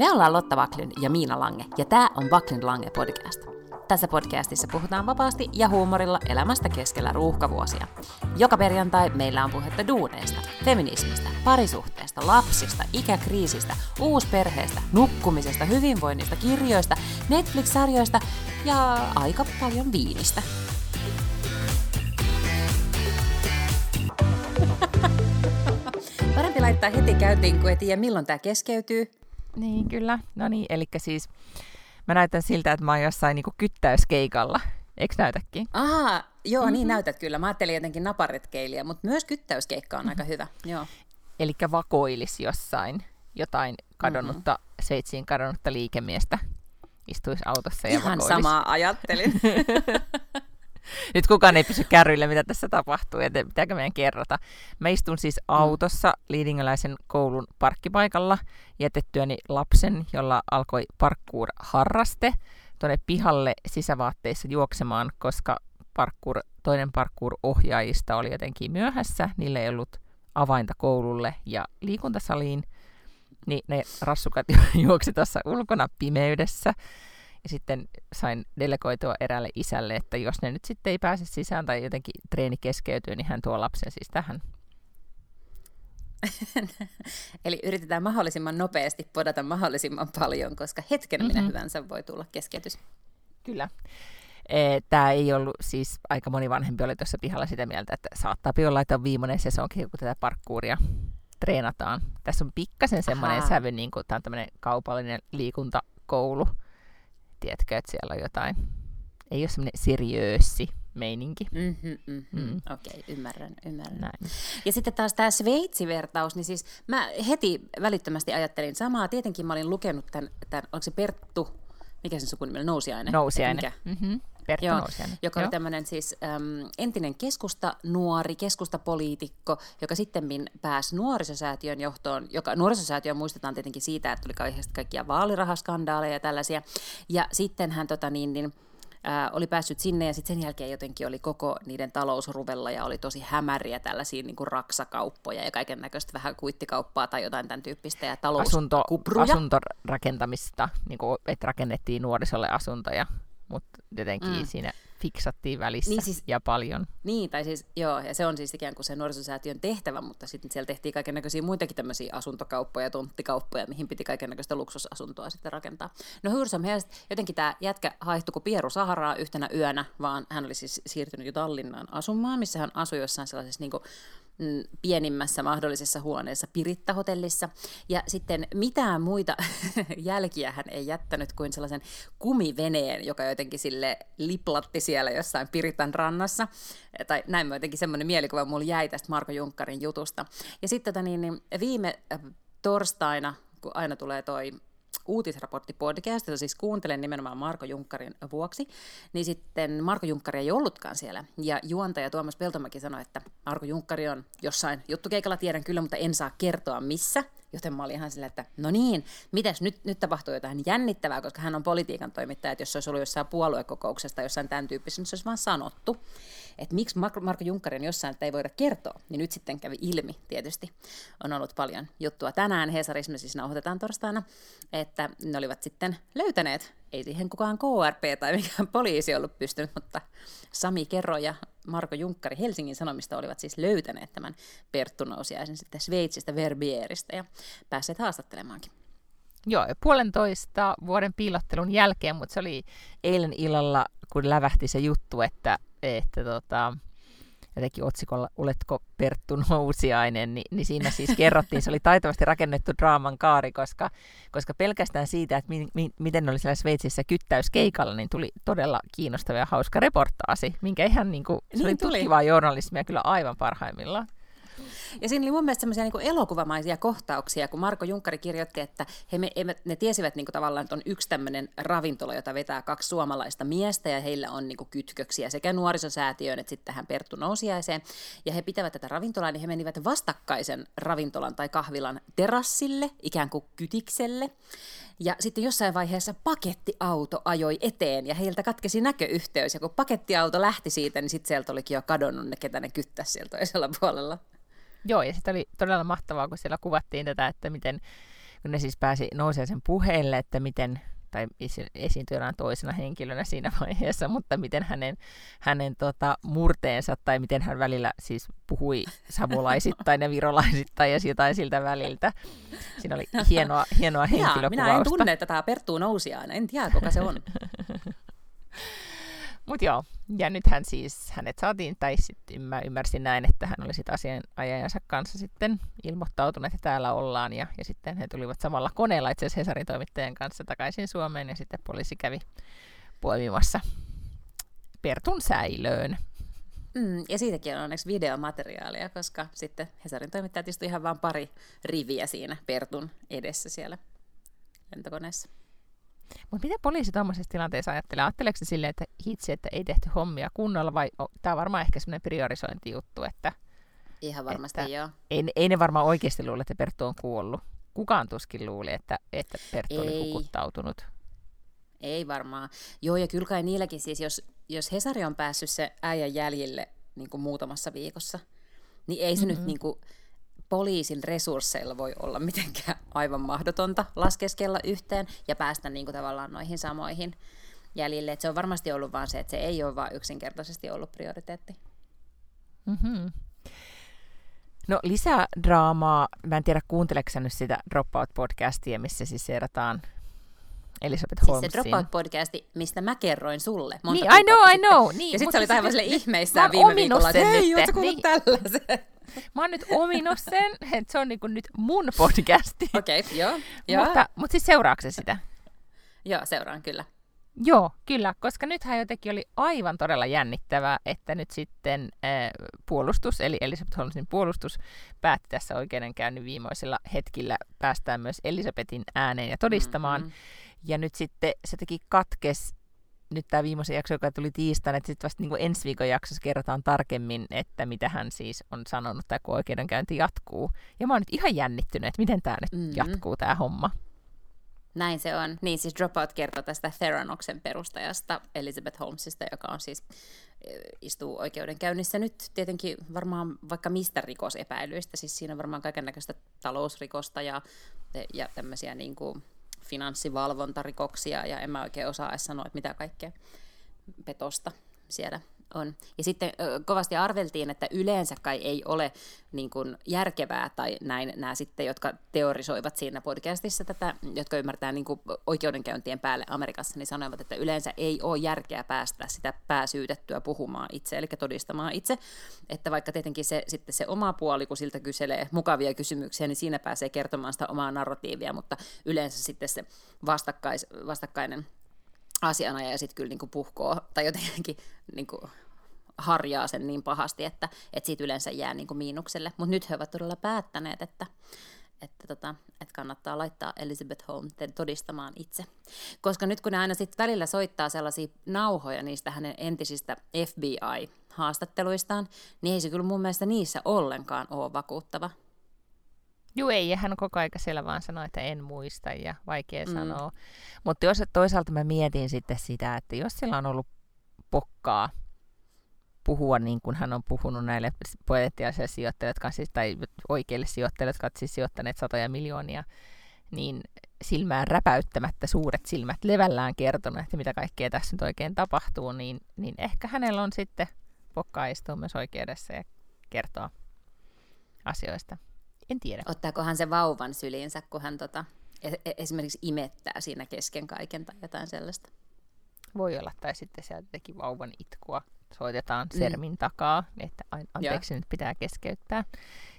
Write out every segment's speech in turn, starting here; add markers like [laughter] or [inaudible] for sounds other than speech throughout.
Me ollaan Lotta Vaklin ja Miina Lange, ja tämä on Vaklin Lange podcast. Tässä podcastissa puhutaan vapaasti ja huumorilla elämästä keskellä ruuhkavuosia. Joka perjantai meillä on puhetta duuneista, feminismistä, parisuhteesta, lapsista, ikäkriisistä, uusperheestä, nukkumisesta, hyvinvoinnista, kirjoista, Netflix-sarjoista ja aika paljon viinistä. Parempi laittaa heti käyntiin, kun ei tiedä milloin tämä keskeytyy. Niin, kyllä. No niin, eli siis mä näytän siltä, että mä oon jossain niin kyttäyskeikalla. Eikö näytäkin? Aha, joo, mm-hmm. niin näytät kyllä. Mä ajattelin jotenkin naparetkeilijä, mutta myös kyttäyskeikka on mm-hmm. aika hyvä. Joo. Eli vakoilis jossain jotain kadonnutta, mm-hmm. Sveitsiin kadonnutta liikemiestä istuisi autossa ja Ihan vakoilisi. samaa ajattelin. [laughs] Nyt kukaan ei pysy kärryillä, mitä tässä tapahtuu, joten pitääkö meidän kerrota. Mä istun siis mm. autossa Liidingöläisen koulun parkkipaikalla jätettyäni lapsen, jolla alkoi parkour-harraste tuonne pihalle sisävaatteissa juoksemaan, koska parkour, toinen parkour-ohjaajista oli jotenkin myöhässä. Niillä ei ollut avainta koululle ja liikuntasaliin. Niin ne rassukat [laughs] juoksi tuossa ulkona pimeydessä. Ja sitten sain delegoitua eräälle isälle, että jos ne nyt sitten ei pääse sisään tai jotenkin treeni keskeytyy, niin hän tuo lapsen siis tähän. [laughs] Eli yritetään mahdollisimman nopeasti podata mahdollisimman paljon, koska hetken mm-hmm. minä hyvänsä voi tulla keskeytys. Kyllä. E, Tämä ei ollut, siis aika moni vanhempi oli tuossa pihalla sitä mieltä, että saattaa olla, että on viimeinen sesonkin, kun tätä parkkuuria treenataan. Tässä on pikkasen semmoinen sävy, niin kuin tämä on tämmöinen kaupallinen liikuntakoulu, tiedätkö, että siellä on jotain, ei ole semmoinen seriöössi meininki. Mm-hmm, mm-hmm. Mm. Okei, okay, ymmärrän, ymmärrän. Näin. Ja sitten taas tämä Sveitsi-vertaus, niin siis mä heti välittömästi ajattelin samaa. Tietenkin mä olin lukenut tämän, tämän onko se Perttu, mikä sen sukunimi oli, Nousiainen? Nousiainen. Mm-hmm. Perttu Joo, joka Joo. oli tämmöinen siis äm, entinen keskusta nuori, keskustapoliitikko, joka sitten pääsi nuorisosäätiön johtoon, joka nuorisosäätiö muistetaan tietenkin siitä, että tuli kauheasti kaikkia vaalirahaskandaaleja ja tällaisia, ja sitten hän tota niin, niin ää, oli päässyt sinne ja sitten sen jälkeen jotenkin oli koko niiden talousruvella ja oli tosi hämäriä tällaisia niin kuin raksakauppoja ja kaiken näköistä vähän kuittikauppaa tai jotain tämän tyyppistä ja talouskupruja. Asunto, asuntorakentamista, niin kuin, että rakennettiin nuorisolle asuntoja mutta jotenkin mm. siinä fiksattiin välissä niin siis, ja paljon. Niin, tai siis, joo, ja se on siis ikään kuin se nuorisosäätiön tehtävä, mutta sitten siellä tehtiin kaiken näköisiä muitakin tämmöisiä asuntokauppoja, tonttikauppoja, mihin piti kaiken näköistä luksusasuntoa sitten rakentaa. No Hyrsam jotenkin tämä jätkä haihtui kuin Pieru Saharaa yhtenä yönä, vaan hän oli siis siirtynyt jo Tallinnaan asumaan, missä hän asui jossain sellaisessa niin kuin, pienimmässä mahdollisessa huoneessa Piritta-hotellissa. Ja sitten mitään muita [laughs] jälkiä hän ei jättänyt kuin sellaisen kumiveneen, joka jotenkin sille liplatti siellä jossain Piritan rannassa. Tai näin mä jotenkin semmoinen mielikuva mulla jäi tästä Marko Junkkarin jutusta. Ja sitten tota niin, niin viime äh, torstaina, kun aina tulee toi uutisraportti podcast, jota siis kuuntelen nimenomaan Marko Junkkarin vuoksi, niin sitten Marko Junkkari ei ollutkaan siellä. Ja juontaja Tuomas Peltomäki sanoi, että Marko Junkkari on jossain juttukeikalla, tiedän kyllä, mutta en saa kertoa missä. Joten mä olin ihan sillä, että no niin, mitäs nyt, nyt tapahtuu jotain jännittävää, koska hän on politiikan toimittaja, että jos se olisi ollut jossain puoluekokouksesta, jossain tämän tyyppisessä, niin se olisi vaan sanottu että miksi Marko Junkkarin jossain ei voida kertoa, niin nyt sitten kävi ilmi tietysti. On ollut paljon juttua tänään Hesarissa, me siis nauhoitetaan torstaina, että ne olivat sitten löytäneet, ei siihen kukaan KRP tai mikään poliisi ollut pystynyt, mutta Sami Kerro ja Marko Junkkari Helsingin Sanomista olivat siis löytäneet tämän Perttu Nousiaisen sitten Sveitsistä Verbieristä ja päässeet haastattelemaankin. Joo, puolentoista vuoden piilottelun jälkeen, mutta se oli eilen illalla, kun lävähti se juttu, että että tota, jotenkin otsikolla Oletko Perttu Nousiainen, niin, niin siinä siis kerrottiin, se oli taitavasti rakennettu draaman kaari, koska, koska pelkästään siitä, että mi, mi, miten oli siellä Sveitsissä kyttäyskeikalla, niin tuli todella kiinnostava ja hauska reportaasi, minkä ihan niin kuin, se niin oli tuli. tutkivaa journalismia kyllä aivan parhaimmillaan. Ja siinä oli mun mielestä semmoisia niin elokuvamaisia kohtauksia, kun Marko Junkkari kirjoitti, että he, me, ne tiesivät niin kuin tavallaan, että on yksi tämmöinen ravintola, jota vetää kaksi suomalaista miestä, ja heillä on niin kuin kytköksiä sekä nuorisosäätiöön että sitten tähän Perttu Nousiaiseen. Ja he pitävät tätä ravintolaa, niin he menivät vastakkaisen ravintolan tai kahvilan terassille, ikään kuin kytikselle. Ja sitten jossain vaiheessa pakettiauto ajoi eteen ja heiltä katkesi näköyhteys. Ja kun pakettiauto lähti siitä, niin sitten sieltä olikin jo kadonnut ne, ketä ne kyttäisi sieltä toisella puolella. Joo, ja sitten oli todella mahtavaa, kun siellä kuvattiin tätä, että miten kun ne siis pääsi nousee sen puheelle, että miten tai esiintyjänä toisena henkilönä siinä [laughs] vaiheessa, mutta miten hänen, hänen tota, murteensa tai miten hän välillä siis puhui savolaisittain ja virolaisittain ja jotain siltä väliltä. Siinä oli hienoa, hienoa henkilökuvausta. Minä en tunne tätä Perttuu Nousiaana, en tiedä kuka se on. [laughs] Mutta joo, ja nythän siis hänet saatiin, tai sitten mä ymmärsin näin, että hän oli sitten asianajajansa kanssa sitten ilmoittautunut, että täällä ollaan, ja, ja sitten he tulivat samalla koneella itse asiassa Hesarin toimittajan kanssa takaisin Suomeen, ja sitten poliisi kävi poimimassa Pertun säilöön. Mm, ja siitäkin on onneksi videomateriaalia, koska sitten Hesarin toimittajat istuivat ihan vain pari riviä siinä Pertun edessä siellä lentokoneessa. Mutta mitä poliisi tuommoisessa tilanteessa ajattelee? Ajatteleeko se silleen, että hitsi, että ei tehty hommia kunnolla, vai tämä on varmaan ehkä semmoinen priorisointijuttu, että... Ihan varmasti että joo. Ei, ei ne varmaan oikeasti luule, että Perttu on kuollut. Kukaan tuskin luuli, että, että Perttu ei. oli hukuttautunut. Ei varmaan. Joo, ja kyllä kai niilläkin siis, jos, jos Hesari on päässyt se äijän jäljille niin kuin muutamassa viikossa, niin ei se mm-hmm. nyt niin kuin, poliisin resursseilla voi olla mitenkään aivan mahdotonta laskeskella yhteen ja päästä niin kuin tavallaan noihin samoihin jäljille. Et se on varmasti ollut vaan se, että se ei ole vaan yksinkertaisesti ollut prioriteetti. Mm-hmm. No lisää draamaa. Mä en tiedä, kuunteleeko nyt sitä Dropout-podcastia, missä siis seurataan Elisabeth Holmesin. Siis se Dropout-podcasti, mistä mä kerroin sulle monta niin, I know, I know. Niin, ja sitten se oli aivan sille ihmeissään viime viikolla, että hei, ootko kuullut niin. tällaisen? Mä oon nyt ominut sen, [laughs] että se on niinku nyt mun podcasti. [laughs] Okei, okay, joo. joo. Mutta, mutta siis seuraako sitä? Joo, seuraan kyllä. Joo, kyllä, koska nythän jotenkin oli aivan todella jännittävää, että nyt sitten äh, puolustus, eli Elisabeth Holmesin puolustus, päätti tässä oikeudenkäynnin viimeisillä hetkillä päästään myös Elisabetin ääneen ja todistamaan. Mm-hmm. Ja nyt sitten se teki katkes nyt tämä viimeisen jakso, joka tuli tiistaina, että sitten vasta niin kuin ensi viikon jaksossa kerrotaan tarkemmin, että mitä hän siis on sanonut, tai kun oikeudenkäynti jatkuu. Ja mä oon nyt ihan jännittynyt, että miten tämä nyt mm-hmm. jatkuu, tämä homma. Näin se on. Niin siis Dropout kertoo tästä Theranoksen perustajasta, Elizabeth Holmesista, joka on siis istuu oikeudenkäynnissä nyt tietenkin varmaan vaikka mistä rikosepäilyistä. Siis siinä on varmaan kaiken näköistä talousrikosta ja, ja tämmöisiä niin kuin finanssivalvontarikoksia ja en mä oikein osaa edes sanoa, että mitä kaikkea petosta siellä on. Ja sitten kovasti arveltiin, että yleensä kai ei ole niin kuin järkevää, tai näin nämä sitten, jotka teorisoivat siinä podcastissa tätä, jotka ymmärtää niin kuin oikeudenkäyntien päälle Amerikassa, niin sanoivat, että yleensä ei ole järkeä päästä sitä pääsyytettyä puhumaan itse, eli todistamaan itse. Että vaikka tietenkin se, sitten se oma puoli, kun siltä kyselee mukavia kysymyksiä, niin siinä pääsee kertomaan sitä omaa narratiivia, mutta yleensä sitten se vastakkais, vastakkainen asianajaja sitten kyllä kuin puhkoo tai jotenkin niin kuin harjaa sen niin pahasti, että, että siitä yleensä jää niin kuin miinukselle. Mutta nyt he ovat todella päättäneet, että, että, tota, että kannattaa laittaa Elizabeth Holmes todistamaan itse. Koska nyt kun ne aina sitten välillä soittaa sellaisia nauhoja niistä hänen entisistä FBI-haastatteluistaan, niin ei se kyllä mun mielestä niissä ollenkaan ole vakuuttava. Joo, ei, hän koko aika siellä vaan sanoo, että en muista ja vaikea mm. sanoa. Mutta jos toisaalta mä mietin sitten sitä, että jos sillä on ollut pokkaa puhua niin kuin hän on puhunut näille potentiaalisille sijoittajille, jotka siis, tai oikeille sijoittajille, jotka ovat siis sijoittaneet satoja miljoonia, niin silmään räpäyttämättä suuret silmät levällään kertonut, että mitä kaikkea tässä nyt oikein tapahtuu, niin, niin ehkä hänellä on sitten pokkaa istua myös oikeudessa ja kertoa asioista. En tiedä. Ottaako hän se vauvan syliinsä, kun hän tota, e-, esimerkiksi imettää siinä kesken kaiken tai jotain sellaista? Voi olla, tai sitten sieltä teki vauvan itkua soitetaan mm. sermin takaa, että anteeksi, ja. nyt pitää keskeyttää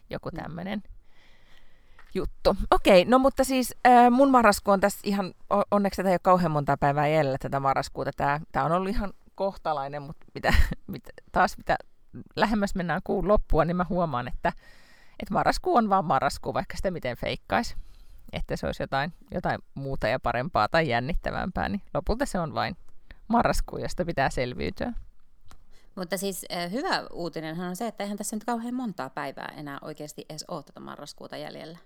joku mm. tämmöinen juttu. Okei, no mutta siis äh, mun marrasku on tässä ihan, onneksi tätä ei ole kauhean monta päivää jäljellä tätä marraskuuta. Tämä, tämä on ollut ihan kohtalainen, mutta mitä, [laughs] mitä, taas mitä lähemmäs mennään kuun loppua, niin mä huomaan, että, että marraskuu on vaan marraskuu, vaikka sitä miten feikkaisi. Että se olisi jotain, jotain muuta ja parempaa tai jännittävämpää, niin lopulta se on vain marraskuu, josta pitää selviytyä. Mutta siis hyvä uutinen on se, että eihän tässä nyt kauhean montaa päivää enää oikeasti edes ole tätä marraskuuta jäljellä.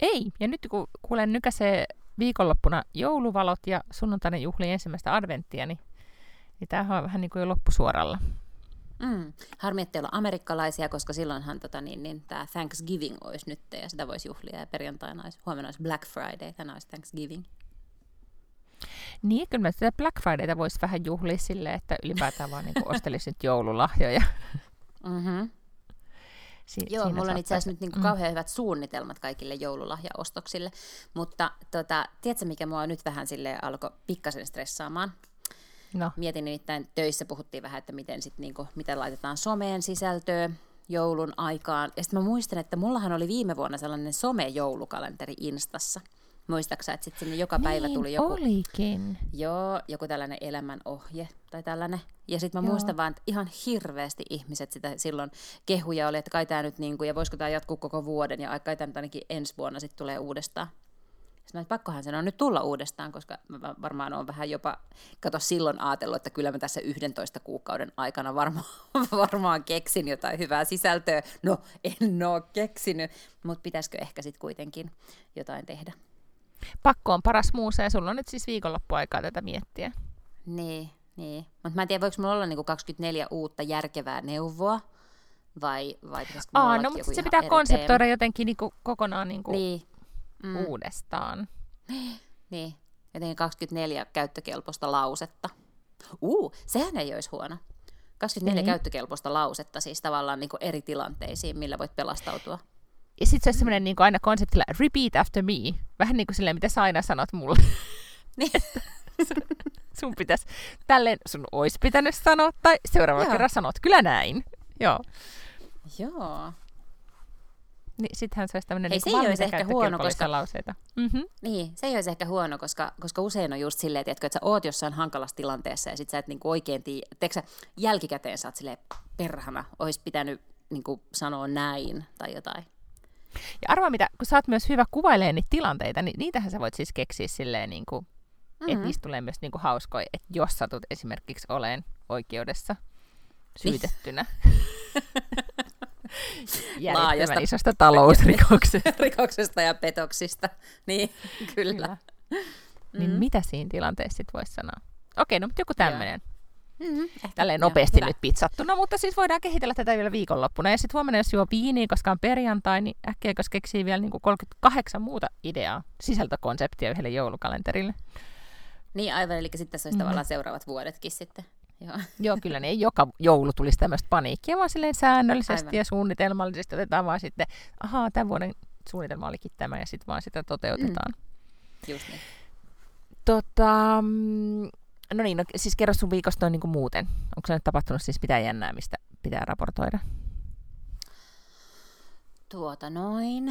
Ei, ja nyt kun kuulen nykäsee viikonloppuna jouluvalot ja sunnuntaina juhli ensimmäistä adventtia, niin, niin tämähän on vähän niin kuin jo loppusuoralla. Mm. Harmi, että ei olla amerikkalaisia, koska silloinhan tota, niin, niin, tämä Thanksgiving olisi nyt ja sitä voisi juhlia. Ja perjantaina olisi, huomenna olisi Black Friday, tänään olisi Thanksgiving. Niin, kyllä mä sitä Black Fridayta voisi vähän juhlia silleen, että ylipäätään vaan niin ostelisit joululahjoja. Mm-hmm. Si- Joo, mulla on itse asiassa nyt niin kuin mm. kauhean hyvät suunnitelmat kaikille joululahjaostoksille, mutta tota, tiedätkö mikä mua nyt vähän sille alkoi pikkasen stressaamaan? No. Mietin nimittäin, töissä puhuttiin vähän, että miten, sit niinku, miten laitetaan someen sisältöä joulun aikaan. Ja sitten mä muistan, että mullahan oli viime vuonna sellainen some-joulukalenteri Instassa. Muistaaksä, että sitten sinne joka niin, päivä tuli joku... olikin. Joo, joku tällainen elämänohje tai tällainen. Ja sitten mä Joo. muistan vaan, että ihan hirveästi ihmiset sitä silloin kehuja oli, että kai tämä nyt niin kuin, ja voisiko tämä jatkuu koko vuoden, ja kai tämä nyt ainakin ensi vuonna sitten tulee uudestaan. Sitten mä, pakkohan sen on nyt tulla uudestaan, koska mä varmaan on vähän jopa, kato silloin ajatellut, että kyllä mä tässä 11 kuukauden aikana varmaan, [laughs] varmaan keksin jotain hyvää sisältöä. No, en oo keksinyt, mutta pitäisikö ehkä sitten kuitenkin jotain tehdä. Pakko on paras muusa ja sulla on nyt siis viikonloppuaikaa tätä miettiä. Niin, niin. Mutta mä en tiedä, voiko mulla olla niinku 24 uutta järkevää neuvoa, vai, vai Aa, no, mutta se pitää konseptoida teema. jotenkin niinku kokonaan niinku niin mm. uudestaan. Niin, jotenkin 24 käyttökelpoista lausetta. Uu, sehän ei olisi huono. 24 niin. käyttökelpoista lausetta siis tavallaan niin kuin eri tilanteisiin, millä voit pelastautua. Ja sitten se olisi semmoinen niin aina konseptilla, repeat after me. Vähän niin kuin silleen, mitä sä aina sanot mulle. [laughs] Niin. [laughs] sun pitäisi, tälleen sun olisi pitänyt sanoa, tai seuraavalla kerran sanot kyllä näin. Joo. Joo. Niin sittenhän se olisi tämmöinen niin se ei olisi ehkä huono, koska... lauseita. Mm-hmm. Niin, se ei olisi ehkä huono, koska, koska usein on just silleen, että, että sä oot jossain hankalassa tilanteessa ja sit sä et niinku oikein tiedä, sä, jälkikäteen sä oot silleen, perhana, olisi pitänyt niinku sanoa näin tai jotain. Ja arvaa mitä, kun sä oot myös hyvä kuvailemaan niitä tilanteita, niin niitähän sä voit siis keksiä silleen, niin kuin, mm-hmm. että niistä tulee myös niin kuin hauskoja, että jos satut esimerkiksi oleen oikeudessa syytettynä. [laughs] [laughs] laajasta isosta talousrikoksesta. [laughs] Rikoksesta ja petoksista, [laughs] niin kyllä. kyllä. Niin mm. mitä siinä tilanteessa sitten voisi sanoa? Okei, no mutta joku tämmöinen. Mm-hmm. Tälleen nopeasti joo, nyt pizzattuna, mutta siis voidaan kehitellä tätä vielä viikonloppuna. Ja sitten huomenna, jos juo viiniä, koska on perjantai, niin äkkiä, koska keksii vielä niin kuin 38 muuta ideaa, sisältökonseptia yhdelle joulukalenterille. Niin aivan, eli sitten tässä olisi mm. tavallaan seuraavat vuodetkin sitten. Joo. [laughs] Joo, kyllä ne ei joka joulu tulisi tämmöistä paniikkia, vaan silleen säännöllisesti Aivan. ja suunnitelmallisesti otetaan vaan sitten, ahaa, tämän vuoden suunnitelma olikin tämä ja sitten vaan sitä toteutetaan. Mm. Just niin. Tota, mm, no niin, no, siis kerro sun viikosta niin kuin muuten. Onko se nyt tapahtunut siis mitään jännää, mistä pitää raportoida? Tuota noin.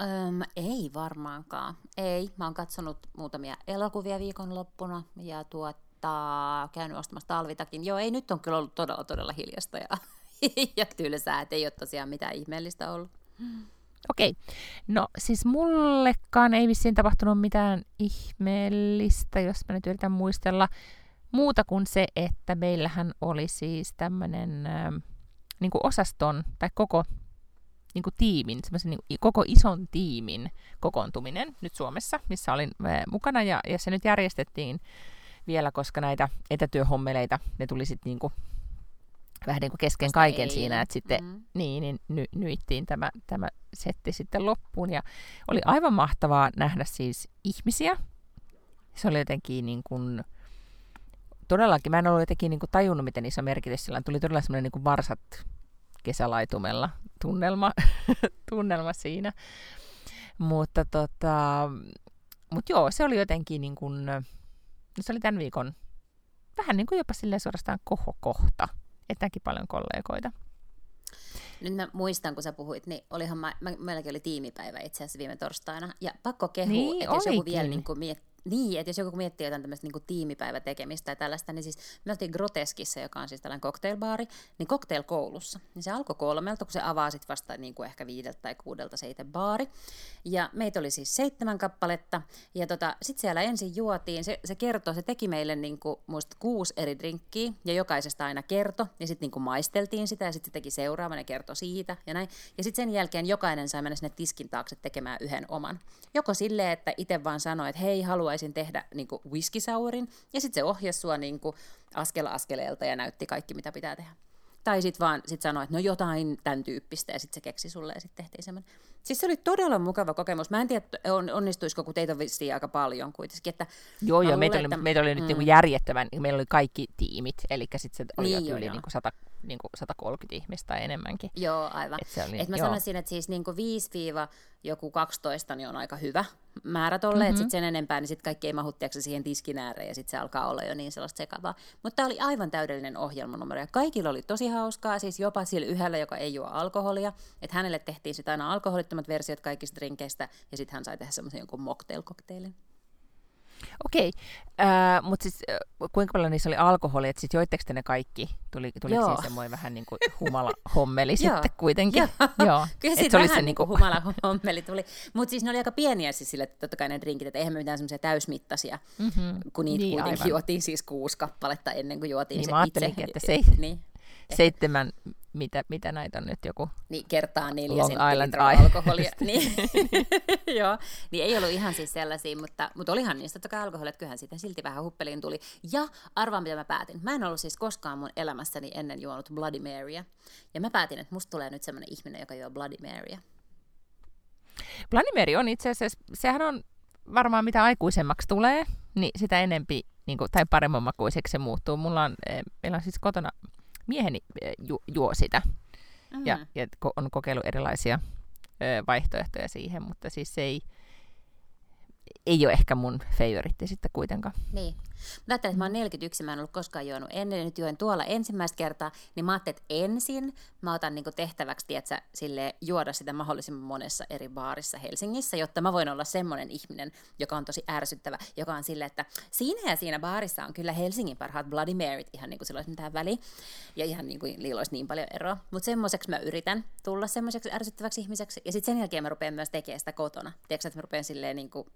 Öm, ei varmaankaan. Ei. Mä oon katsonut muutamia elokuvia viikonloppuna ja tuot, tota, käynyt ostamassa talvitakin. Joo, ei nyt on kyllä ollut todella, todella hiljasta ja, [laughs] ja tylsää, että ei ole tosiaan mitään ihmeellistä ollut. Okei. Okay. No siis mullekaan ei vissiin tapahtunut mitään ihmeellistä, jos mä nyt yritän muistella. Muuta kuin se, että meillähän oli siis tämmöinen äh, niin osaston tai koko niin kuin tiimin, niin kuin, koko ison tiimin kokoontuminen nyt Suomessa, missä olin äh, mukana ja, ja se nyt järjestettiin vielä, koska näitä etätyöhommeleita, ne tuli sitten niinku vähän niin kuin kesken Vasta kaiken ei. siinä, että sitten mm-hmm. niin, niin ny, nyittiin tämä, tämä setti sitten loppuun. Ja oli aivan mahtavaa nähdä siis ihmisiä. Se oli jotenkin niin kuin, todellakin, mä en ollut jotenkin niin kuin tajunnut, miten iso merkitys sillä Tuli todella semmoinen niin kuin varsat kesälaitumella tunnelma, [laughs] tunnelma siinä. Mutta tota, mut joo, se oli jotenkin niin kuin, se oli tämän viikon vähän niin kuin jopa silleen suorastaan kohokohta, että näki paljon kollegoita. Nyt mä muistan, kun sä puhuit, niin olihan mä, mä, meilläkin oli tiimipäivä itse asiassa viime torstaina. Ja pakko kehua, niin, että jos joku vielä niin kuin miettii, niin, että jos joku miettii jotain tämmöistä niin tiimipäivätekemistä tai tällaista, niin siis me oltiin Groteskissa, joka on siis tällainen cocktailbaari, niin cocktailkoulussa. Niin se alkoi kolmelta, kun se avaa sitten vasta niin kuin ehkä viideltä tai kuudelta se itse baari. Ja meitä oli siis seitsemän kappaletta. Ja tota, sitten siellä ensin juotiin, se, se kertoi, se teki meille niin kuin, muista kuusi eri drinkkiä, ja jokaisesta aina kerto, ja sitten niin maisteltiin sitä, ja sitten se teki seuraavan ja kertoi siitä, ja näin. Ja sitten sen jälkeen jokainen sai mennä sinne tiskin taakse tekemään yhden oman. Joko silleen, että itse vaan sanoi, että hei, haluaa haluaisin tehdä niin kuin whisky sourin, ja sitten se ohjasi sua niin kuin askel askeleelta ja näytti kaikki, mitä pitää tehdä. tai sitten vaan sit sanoa, että no jotain tämän tyyppistä, ja sitten se keksi sulle, ja sitten tehtiin semmoinen. Siis se oli todella mukava kokemus. Mä en tiedä, on, onnistuisiko, kun teitä on vissiin aika paljon kuitenkin. Että joo, joo, meitä oli, että... meitä oli nyt mm. niin järjettävän, meillä oli kaikki tiimit, eli sitten se oli niin, jo, yli niin kuin 100, niin kuin 130 ihmistä tai enemmänkin. Joo, aivan. Et se oli, Et mä joo. sanoisin, että siis niin 5 joku 12 niin on aika hyvä määrä tolle, mm-hmm. että sitten sen enempää, niin sitten kaikki ei mahu siihen tiskin ääreen, ja sitten se alkaa olla jo niin sellaista sekavaa. Mutta tämä oli aivan täydellinen ohjelmanumero, ja kaikilla oli tosi hauskaa, siis jopa sillä yhdellä, joka ei juo alkoholia, että hänelle tehtiin sitten aina alkoholittomat versiot kaikista drinkeistä, ja sitten hän sai tehdä semmoisen jonkun mocktail-kokteilin. Okei, äh, mutta siis äh, kuinka paljon niissä oli alkoholia, että sitten joitteko ne kaikki? Tuli, tuli siis semmoinen vähän niin kuin humala hommeli [laughs] sitten kuitenkin? Joo, Joo. [laughs] kyllä siitä vähän se niin kuin humala hommeli tuli. Mutta siis ne oli aika pieniä siis sille, että totta kai ne drinkit, että eihän me mitään semmoisia täysmittaisia, mm-hmm. kun niitä niin, kuitenkin aivan. juotiin siis kuusi kappaletta ennen kuin juotiin niin, se mä itse. että se, niin. Seitsemän mitä, mitä näitä on nyt joku... Niin, kertaa neljä Long Island alkoholia. [laughs] niin, [laughs] joo, niin ei ollut ihan siis sellaisia, mutta, mutta olihan niistä totta kai alkoholia, että kyllähän siitä silti vähän huppeliin tuli. Ja arvaa, mitä mä päätin. Mä en ollut siis koskaan mun elämässäni ennen juonut Bloody Marya. Ja mä päätin, että musta tulee nyt semmoinen ihminen, joka juo Bloody Marya. Bloody Mary on itse asiassa, sehän on varmaan mitä aikuisemmaksi tulee, niin sitä enempi niin kuin, tai paremman makuiseksi se muuttuu. Mulla on, eh, meillä on siis kotona mieheni eh, ju, juo sitä. Mm. Ja, ja on kokeillut erilaisia ö, vaihtoehtoja siihen, mutta siis se ei, ei ole ehkä mun favoritti sitten kuitenkaan. Niin. Mä ajattelin, että mä oon 41, mä en ollut koskaan juonut ennen, nyt juon tuolla ensimmäistä kertaa, niin mä ajattelin, että ensin mä otan niin tehtäväksi, tietsä, sille juoda sitä mahdollisimman monessa eri baarissa Helsingissä, jotta mä voin olla semmoinen ihminen, joka on tosi ärsyttävä, joka on silleen, että siinä ja siinä baarissa on kyllä Helsingin parhaat Bloody Maryt, ihan niin kuin sillä olisi mitään väliä, ja ihan niin kuin olisi niin paljon eroa. Mutta semmoiseksi mä yritän tulla semmoiseksi ärsyttäväksi ihmiseksi, ja sitten sen jälkeen mä rupean myös tekemään sitä kotona. Tiedätkö, että mä rupean silleen niin kuin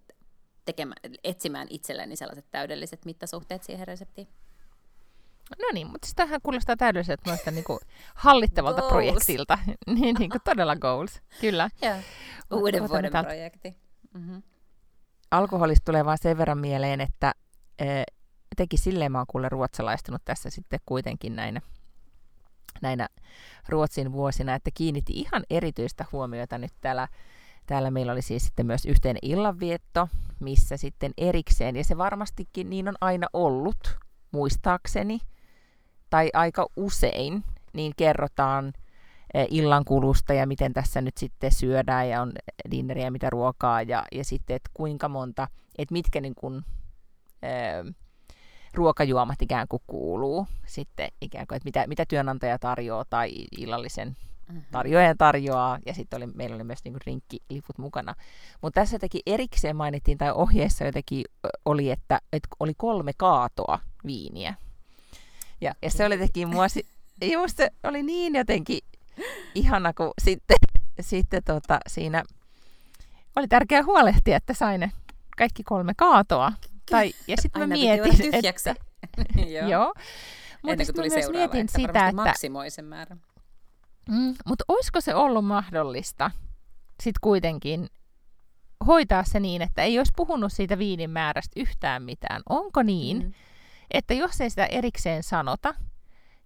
tekemään, etsimään itselleni sellaiset täydelliset mittasuhteet siihen reseptiin. No niin, mutta sitähän kuulostaa täydelliseltä noista niin kuin hallittavalta goals. projektilta. [laughs] niin, niin kuin todella goals, kyllä. Joo, uuden vuoden täältä... projekti. Mm-hmm. Alkoholista tulee vaan sen verran mieleen, että e, teki silleen mä oon kuule ruotsalaistunut tässä sitten kuitenkin näinä, näinä Ruotsin vuosina, että kiinnitti ihan erityistä huomiota nyt täällä Täällä meillä oli siis sitten myös yhteinen illanvietto, missä sitten erikseen, ja se varmastikin niin on aina ollut, muistaakseni, tai aika usein, niin kerrotaan eh, illankulusta ja miten tässä nyt sitten syödään ja on dinneriä, mitä ruokaa ja, ja sitten, että kuinka monta, että mitkä niin kuin, äh, ruokajuomat ikään kuin kuuluu sitten ikään kuin, että mitä, mitä työnantaja tarjoaa tai illallisen mm-hmm. tarjoaja tarjoaa, ja sitten oli, meillä oli myös niinku rinkkiliput mukana. Mutta tässä teki erikseen mainittiin, tai ohjeessa jotenkin oli, että, että oli kolme kaatoa viiniä. Ja, ja se oli teki mua, se oli niin jotenkin ihana, kun sitten, sitten tota, siinä oli tärkeää huolehtia, että sai ne kaikki kolme kaatoa. Tai, ja sitten mä mietin, että... [laughs] [laughs] joo. joo. Mutta sitten mä myös mietin että sitä, että... maksimoi sen määrän. Mm, mutta olisiko se ollut mahdollista sitten kuitenkin hoitaa se niin, että ei olisi puhunut siitä viinin määrästä yhtään mitään? Onko niin, mm. että jos ei sitä erikseen sanota,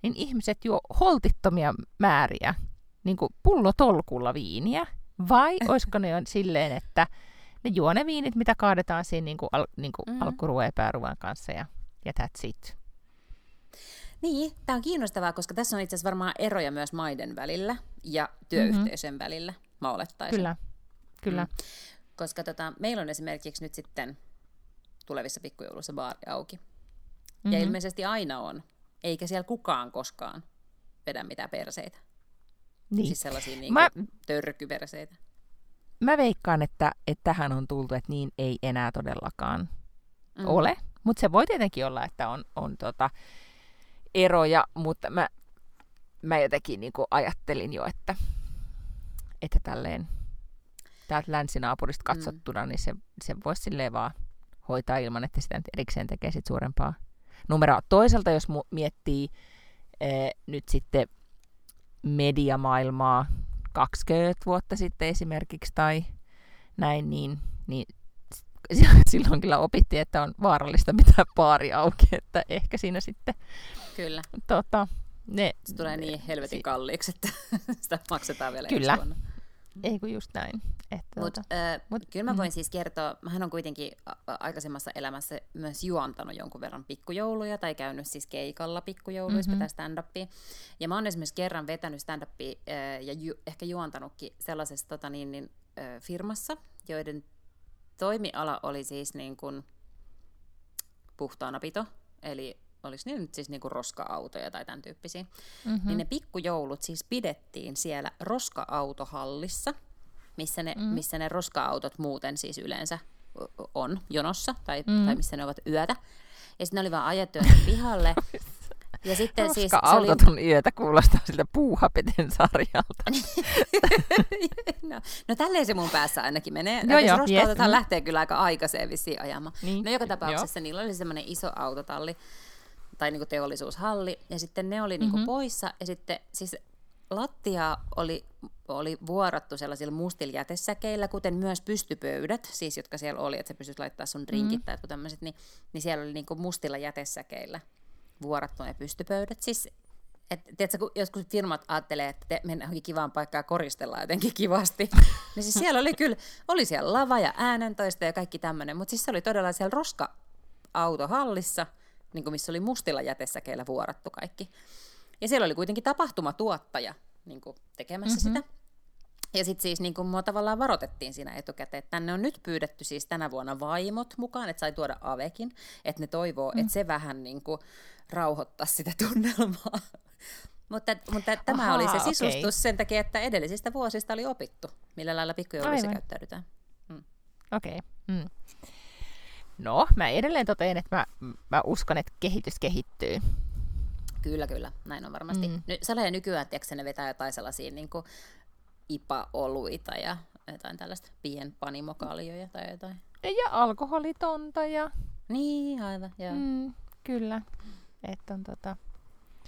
niin ihmiset juo holtittomia määriä, niin kuin pullotolkulla viiniä, vai [laughs] olisiko ne on silleen, että ne juo ne viinit, mitä kaadetaan siinä niin kuin, al, niin kuin mm. alkuruoan ja pääruoan kanssa ja, ja that's it. Niin, tämä on kiinnostavaa, koska tässä on itse asiassa varmaan eroja myös maiden välillä ja työyhteisön mm-hmm. välillä, mä olettaisin. Kyllä, kyllä. Mm. Koska tota, meillä on esimerkiksi nyt sitten tulevissa pikkujouluissa baari auki. Mm-hmm. Ja ilmeisesti aina on, eikä siellä kukaan koskaan vedä mitään perseitä. Niin. Siis sellaisia niin mä, törkyperseitä. Mä veikkaan, että, että tähän on tultu, että niin ei enää todellakaan mm. ole. Mutta se voi tietenkin olla, että on, on tota, eroja, mutta mä, mä jotenkin niin kuin ajattelin jo, että, että tälleen täältä länsinaapurista mm. katsottuna, mm. niin se, se voisi silleen vaan hoitaa ilman, että sitä nyt erikseen tekee sit suurempaa numeroa. Toisaalta, jos mu- miettii ee, nyt sitten mediamaailmaa 20 vuotta sitten esimerkiksi tai näin, niin, niin [laughs] silloin kyllä opittiin, että on vaarallista pitää baari auki, että ehkä siinä sitten kyllä. Tota, ne, Se tulee niin helvetin si- kalliiksi, että [laughs] sitä maksetaan vielä Kyllä. ensi ei kun just näin. Että, Mutta tuota, äh, mut- kyllä mä voin mm. siis kertoa, mähän on kuitenkin aikaisemmassa elämässä myös juontanut jonkun verran pikkujouluja tai käynyt siis keikalla pikkujouluissa Mhm. mm-hmm. stand-upia. Ja mä oon esimerkiksi kerran vetänyt stand-upia äh, ja ju- ehkä juontanutkin sellaisessa tota niin, niin, äh, firmassa, joiden toimiala oli siis niin kuin puhtaanapito, eli olisi ne nyt siis niin kuin roska-autoja tai tämän tyyppisiä. Mhm. Mm. Niin ne pikkujoulut siis pidettiin siellä roska-autohallissa, missä ne, mm. missä ne roska-autot muuten siis yleensä on jonossa tai, mm. tai missä ne ovat yötä. Ja sitten ne oli vaan ajettu [laughs] pihalle. Ja sitten siis se oli, autot on yötä, kuulostaa siltä puuhapeten sarjalta. [laughs] no, no tälleen se mun päässä ainakin menee. Joo, Joo, joo, roska-autothan yes. lähtee kyllä aika aikaiseen vissiin ajamaan. Niin, No joka tapauksessa niillä oli semmoinen iso autotalli tai niinku teollisuushalli ja sitten ne oli niinku Mhm. poissa ja sitten siis lattia oli, oli vuorattu sellaisilla mustilla jätesäkeillä, kuten myös pystypöydät, siis jotka siellä oli, että sä pystyt laittaa sun drinkit Mhm. tai tämmöiset, niin, niin siellä oli niinku mustilla jätesäkeillä vuorattu ne pystypöydät. Siis et, tiedätkö, kun joskus firmat ajattelee, että te mennään johonkin kivaan paikkaan ja koristellaan jotenkin kivasti, [laughs] niin siis siellä oli kyllä, oli siellä lava ja äänentoista ja kaikki tämmöinen, mutta siis se oli todella siellä roska-autohallissa, niin kuin missä oli mustilla jätesäkeillä vuorattu kaikki. Ja siellä oli kuitenkin tapahtumatuottaja niin kuin tekemässä mm-hmm. sitä. Ja sitten siis niin kuin mua tavallaan varoitettiin siinä etukäteen, että tänne on nyt pyydetty siis tänä vuonna vaimot mukaan, että sai tuoda Avekin, että ne toivoo, mm. että se vähän niin kuin rauhoittaa sitä tunnelmaa. [laughs] mutta, mutta tämä Ahaa, oli se sisustus sen takia, että edellisistä vuosista oli opittu, millä lailla pikkujouluissa käyttäydytään. Okei. Okay. Mm. No, mä edelleen totean, että mä, mä uskon, että kehitys kehittyy. Kyllä, kyllä, näin on varmasti. Mm. Nyt Sale nykyään, tiedätkö, ne vetää jotain sellaisia niin kuin IPA-oluita ja jotain tällaista pienpanimokaljoja tai jotain. Ja alkoholitonta ja... Niin, aivan, joo. Mm. Mm, kyllä. Että on tota...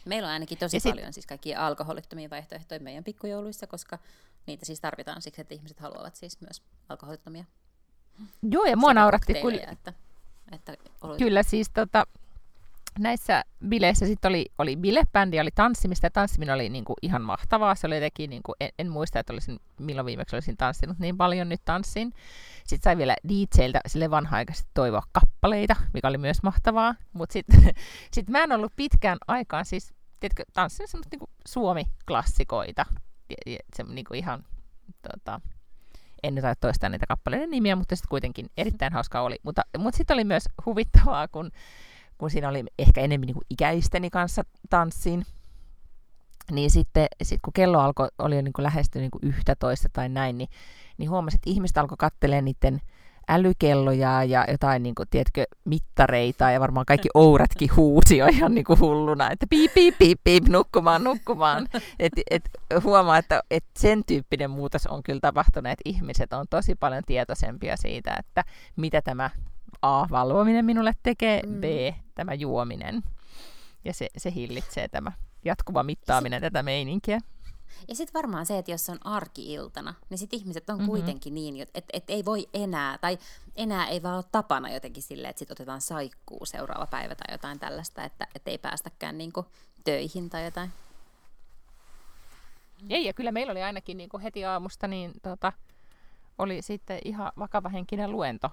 Meillä on ainakin tosi Ja sit- paljon siis kaikkia alkoholittomia vaihtoehtoja meidän pikkujouluissa, koska niitä siis tarvitaan siksi, että ihmiset haluavat siis myös alkoholittomia Joo, ja mua nauratti, kun Että, että oluita. kyllä siis tota, näissä bileissä sitten oli, oli bilebändi, oli tanssimista, ja tanssiminen oli niinku ihan mahtavaa. Se oli jotenkin, niinku, en, en, muista, että olisin, milloin viimeksi olisin tanssinut niin paljon, nyt tanssin. Sitten sai vielä DJltä sille vanha-aikaisesti toivoa kappaleita, mikä oli myös mahtavaa. Mutta sitten [laughs] sit mä en ollut pitkään aikaan, siis tiedätkö, tanssin semmoista niinku Suomi-klassikoita. Ja, ja se niinku ihan, tota, en nyt aio toistaa niitä kappaleiden nimiä, mutta sitten kuitenkin erittäin hauskaa oli. Mutta, mutta sitten oli myös huvittavaa, kun, kun siinä oli ehkä enemmän niin kuin ikäisteni kanssa tanssin, niin sitten sit kun kello alkoi, oli niin kuin niin kuin 11 tai näin, niin, niin huomasin, että ihmiset alkoi katselemaan niiden älykelloja ja jotain, niin kuin, tiedätkö, mittareita ja varmaan kaikki ouratkin huusi jo ihan niin kuin hulluna, että piip, piip, piip, piip, nukkumaan, nukkumaan. Et, et, huomaa, että et sen tyyppinen muutos on kyllä tapahtunut, että ihmiset on tosi paljon tietoisempia siitä, että mitä tämä A, valvominen minulle tekee, Mm. B, tämä juominen. Ja se, se hillitsee tämä jatkuva mittaaminen tätä meininkiä. Ja sitten varmaan se, että jos on arki-iltana, niin sitten ihmiset on Mhm. mm-hmm. kuitenkin niin, että et ei voi enää, tai enää ei vaan ole tapana jotenkin silleen, että sitten otetaan saikkuu seuraava päivä tai jotain tällaista, että et ei päästäkään niinku töihin tai jotain. Ei, ja kyllä meillä oli ainakin niin kuin heti aamusta, niin tota, oli sitten ihan vakava henkinen luento.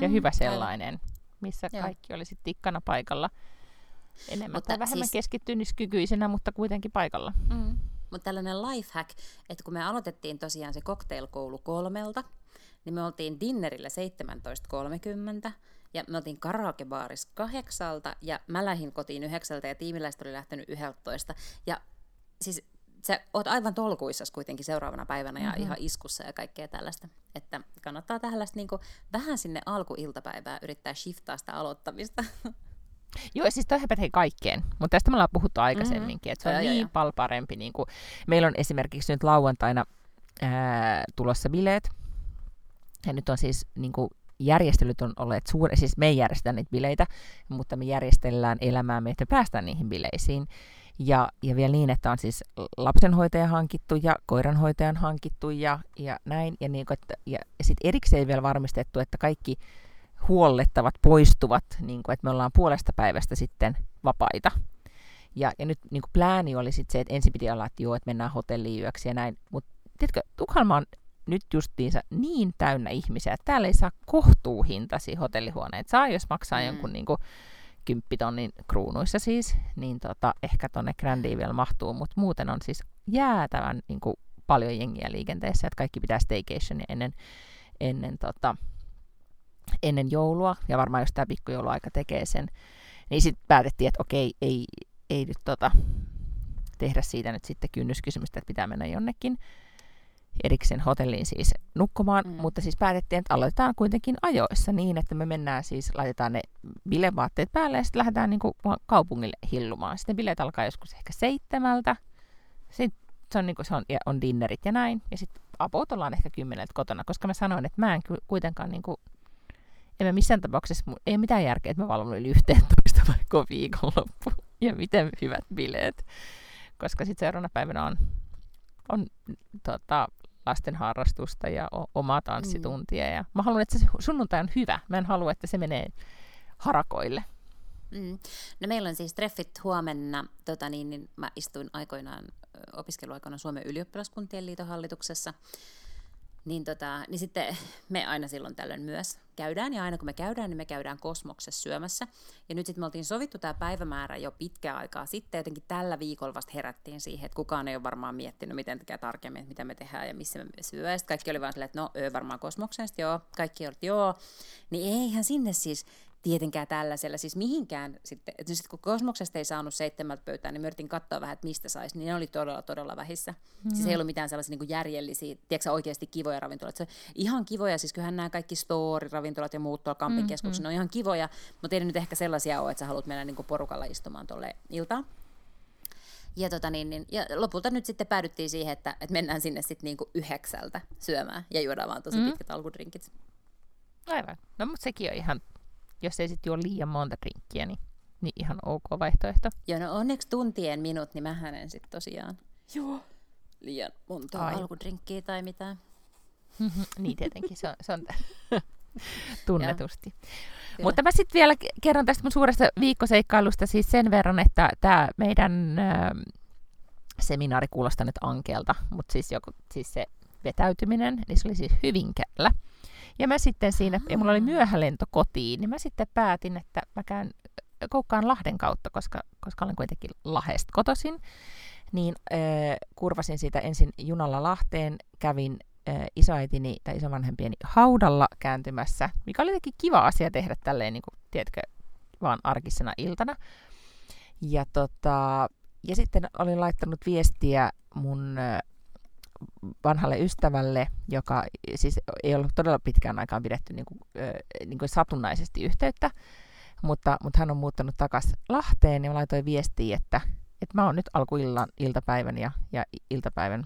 Ja Mm, hyvä aivan. sellainen, missä Joo. kaikki oli sitten tikkana paikalla. Enemmän Mutta tai vähemmän siis- keskittyyniskykyisenä, mutta kuitenkin paikalla. Mm. Mutta tällainen lifehack, että kun me aloitettiin tosiaan se cocktailkoulu kolmelta, niin me oltiin dinnerillä 17.30 ja me oltiin karaokebaarissa kahdeksalta ja mä lähdin kotiin yhdeksältä ja tiimiläiset oli lähtenyt yhdeltoista. Ja siis sä oot aivan tolkuissas kuitenkin seuraavana päivänä ja Mhm. ihan iskussa ja kaikkea tällaista. Että kannattaa tällaista niin vähän sinne alkuiltapäivään yrittää shiftaa sitä aloittamista. [laughs] Joo, siis toihan pätee kaikkeen, mutta tästä me ollaan puhuttu aikaisemminkin, että se on joo, niin paljon parempi. Niin kuin, meillä on esimerkiksi nyt lauantaina ää, tulossa bileet, ja nyt on siis niin kuin, järjestelyt on olleet suuri, siis me ei järjestetä niitä bileitä, mutta me järjestellään elämäämme, että päästään niihin bileisiin. Ja, ja vielä niin, että on siis lapsenhoitaja hankittu ja koiranhoitajan hankittu ja, ja näin. Ja, niin että, ja, ja sitten erikseen vielä varmistettu, että kaikki huollettavat poistuvat, niin kuin, että me ollaan puolesta päivästä sitten vapaita. Ja, ja nyt niin kuin plääni oli sitten se, että ensin piti olla, että joo, että mennään hotelliin yöksi ja näin. Mutta tiedätkö, Tukholma on nyt justiinsa niin täynnä ihmisiä, että täällä ei saa kohtuuhintaisia hotellihuoneita. Saa, jos maksaa mm. jonkun niin kuin, kymppitonnin kruunuissa siis, niin tota, ehkä tonne Grandiin vielä mahtuu, mutta muuten on siis jäätävän niin kuin, paljon jengiä liikenteessä, että kaikki pitää staycationia ennen, ennen, tota, ennen joulua, ja varmaan jos tämä pikkujouluaika tekee sen, niin sitten päätettiin, että okei, ei, ei nyt tota, tehdä siitä nyt sitten kynnyskysymystä, että pitää mennä jonnekin erikseen hotelliin siis nukkumaan, mm. mutta siis päätettiin, että aloitetaan kuitenkin ajoissa niin, että me mennään siis, laitetaan ne bilevaatteet päälle ja sitten lähdetään niin kuin kaupungille hillumaan. Sitten bileet alkaa joskus ehkä seitsemältä, sitten se on, niin kuin, se on, on dinnerit ja näin, ja sitten apout ollaan ehkä kymmeneltä kotona, koska mä sanoin, että mä en kuitenkaan niin kuin, en mä missään tapauksessa, ei mitään järkeä, että mä valvon yli 11 [laughs] vaikka viikonloppu, ja miten hyvät bileet, koska sitten seuraavana päivänä on, on tota, lasten harrastusta ja omaa tanssituntia. Ja mä haluan, että se sunnuntai on hyvä. Mä en halua, että se menee harakoille. Mm. No meillä on siis treffit huomenna. Tota niin, niin mä istuin aikoinaan opiskeluaikana Suomen ylioppilaskuntien liiton hallituksessa. Niin, tota, niin sitten me aina silloin tällöin myös käydään, ja aina kun me käydään, niin me käydään kosmoksessa syömässä. Ja nyt sitten me oltiin sovittu tämä päivämäärä jo pitkä aikaa sitten, jotenkin tällä viikolla vasta herättiin siihen, että kukaan ei ole varmaan miettinyt, miten tekee tarkemmin, että mitä me tehdään ja missä me syö. Ja kaikki oli vaan silleen, että no, öö, varmaan kosmoksesta, joo, kaikki olivat joo. Niin eihän sinne siis tietenkään tällaisella, siis mihinkään sitten, että sit kun kosmoksesta ei saanut seitsemältä pöytää, niin yritin katsoa vähän, että mistä saisi, niin ne oli todella, todella vähissä. Mm-hmm. Siis ei ollut mitään sellaisia niin järjellisiä, tiedätkö oikeasti kivoja ravintolat. Se ihan kivoja, siis kyllähän nämä kaikki store-ravintolat ja muut tuolla camping mm-hmm. ne on ihan kivoja, mutta ei nyt ehkä sellaisia ole, että sä haluat mennä niin kuin porukalla istumaan tuolle iltaan. Ja, tota niin, niin, ja lopulta nyt sitten päädyttiin siihen, että, että mennään sinne sitten niinku yhdeksältä syömään ja juodaan vaan tosi mm. pitkät alkudrinkit. Aivan. No mutta sekin on ihan jos ei sitten juo liian monta drinkkiä, niin, niin ihan ok vaihtoehto. Joo, no onneksi tuntien minut, niin mä hänen sitten tosiaan Joo. liian monta Ai. alkudrinkkiä tai mitään. [laughs] niin tietenkin, se on, se on [laughs] tunnetusti. Mutta mä sitten vielä kerron tästä mun suuresta viikkoseikkailusta siis sen verran, että tämä meidän äh, seminaari kuulostaa nyt ankelta, mutta siis, joku, siis se vetäytyminen, niin se oli siis Hyvinkäällä. Ja mä sitten siinä, ja mulla oli myöhälento kotiin, niin mä sitten päätin, että mä käyn koukkaan Lahden kautta, koska, koska olen kuitenkin Lahesta kotoisin. Niin äh, kurvasin siitä ensin junalla Lahteen, kävin äh, isoäitini tai isovanhempieni haudalla kääntymässä, mikä oli jotenkin kiva asia tehdä tälleen, niin kuin, tiedätkö, vaan arkisena iltana. Ja, tota, ja sitten olin laittanut viestiä mun vanhalle ystävälle, joka siis ei ollut todella pitkään aikaan pidetty niin kuin, niin kuin satunnaisesti yhteyttä, mutta, mutta hän on muuttanut takaisin Lahteen ja laitoin viestiä, että, että mä oon nyt alkuillan iltapäivän ja, ja iltapäivän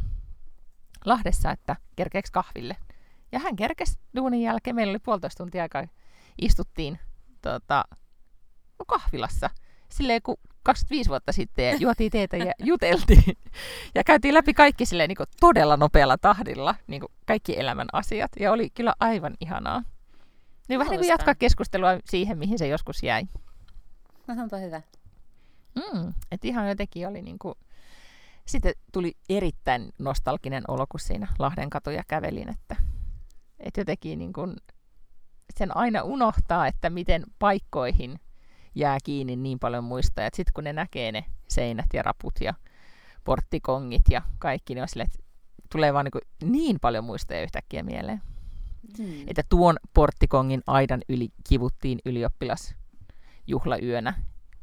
Lahdessa, että kerkeeksi kahville. Ja hän kerkesi duunin jälkeen, meillä oli puolitoista tuntia aikaa, istuttiin tota, kahvilassa. Silleen, kun 25 vuotta sitten ja juotiin teetä ja juteltiin. Ja käytiin läpi kaikki silleen, niin kuin todella nopealla tahdilla, niin kuin kaikki elämän asiat. Ja oli kyllä aivan ihanaa. Niin vähän niin kuin jatkaa keskustelua siihen, mihin se joskus jäi. No onpa hyvä. Mm, että ihan jotenkin oli niin kuin... Sitten tuli erittäin nostalginen olo, kun siinä Lahden katuja kävelin, että, että jotenkin niin kuin sen aina unohtaa, että miten paikkoihin jää kiinni niin paljon muista. Ja sitten kun ne näkee ne seinät ja raput ja porttikongit ja kaikki, niin on sille, että tulee vaan niin, niin paljon muistoja yhtäkkiä mieleen. Hmm. Että tuon porttikongin aidan yli kivuttiin ylioppilas juhlayönä